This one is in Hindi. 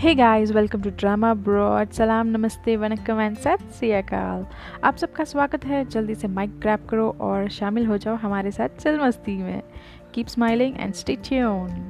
Hey guys welcome to drama broad सलाम नमस्ते वनकम एंड सत श्री आप सबका स्वागत है। जल्दी से माइक ग्रैब करो और शामिल हो जाओ हमारे साथ चल मस्ती में। Keep smiling and stay tune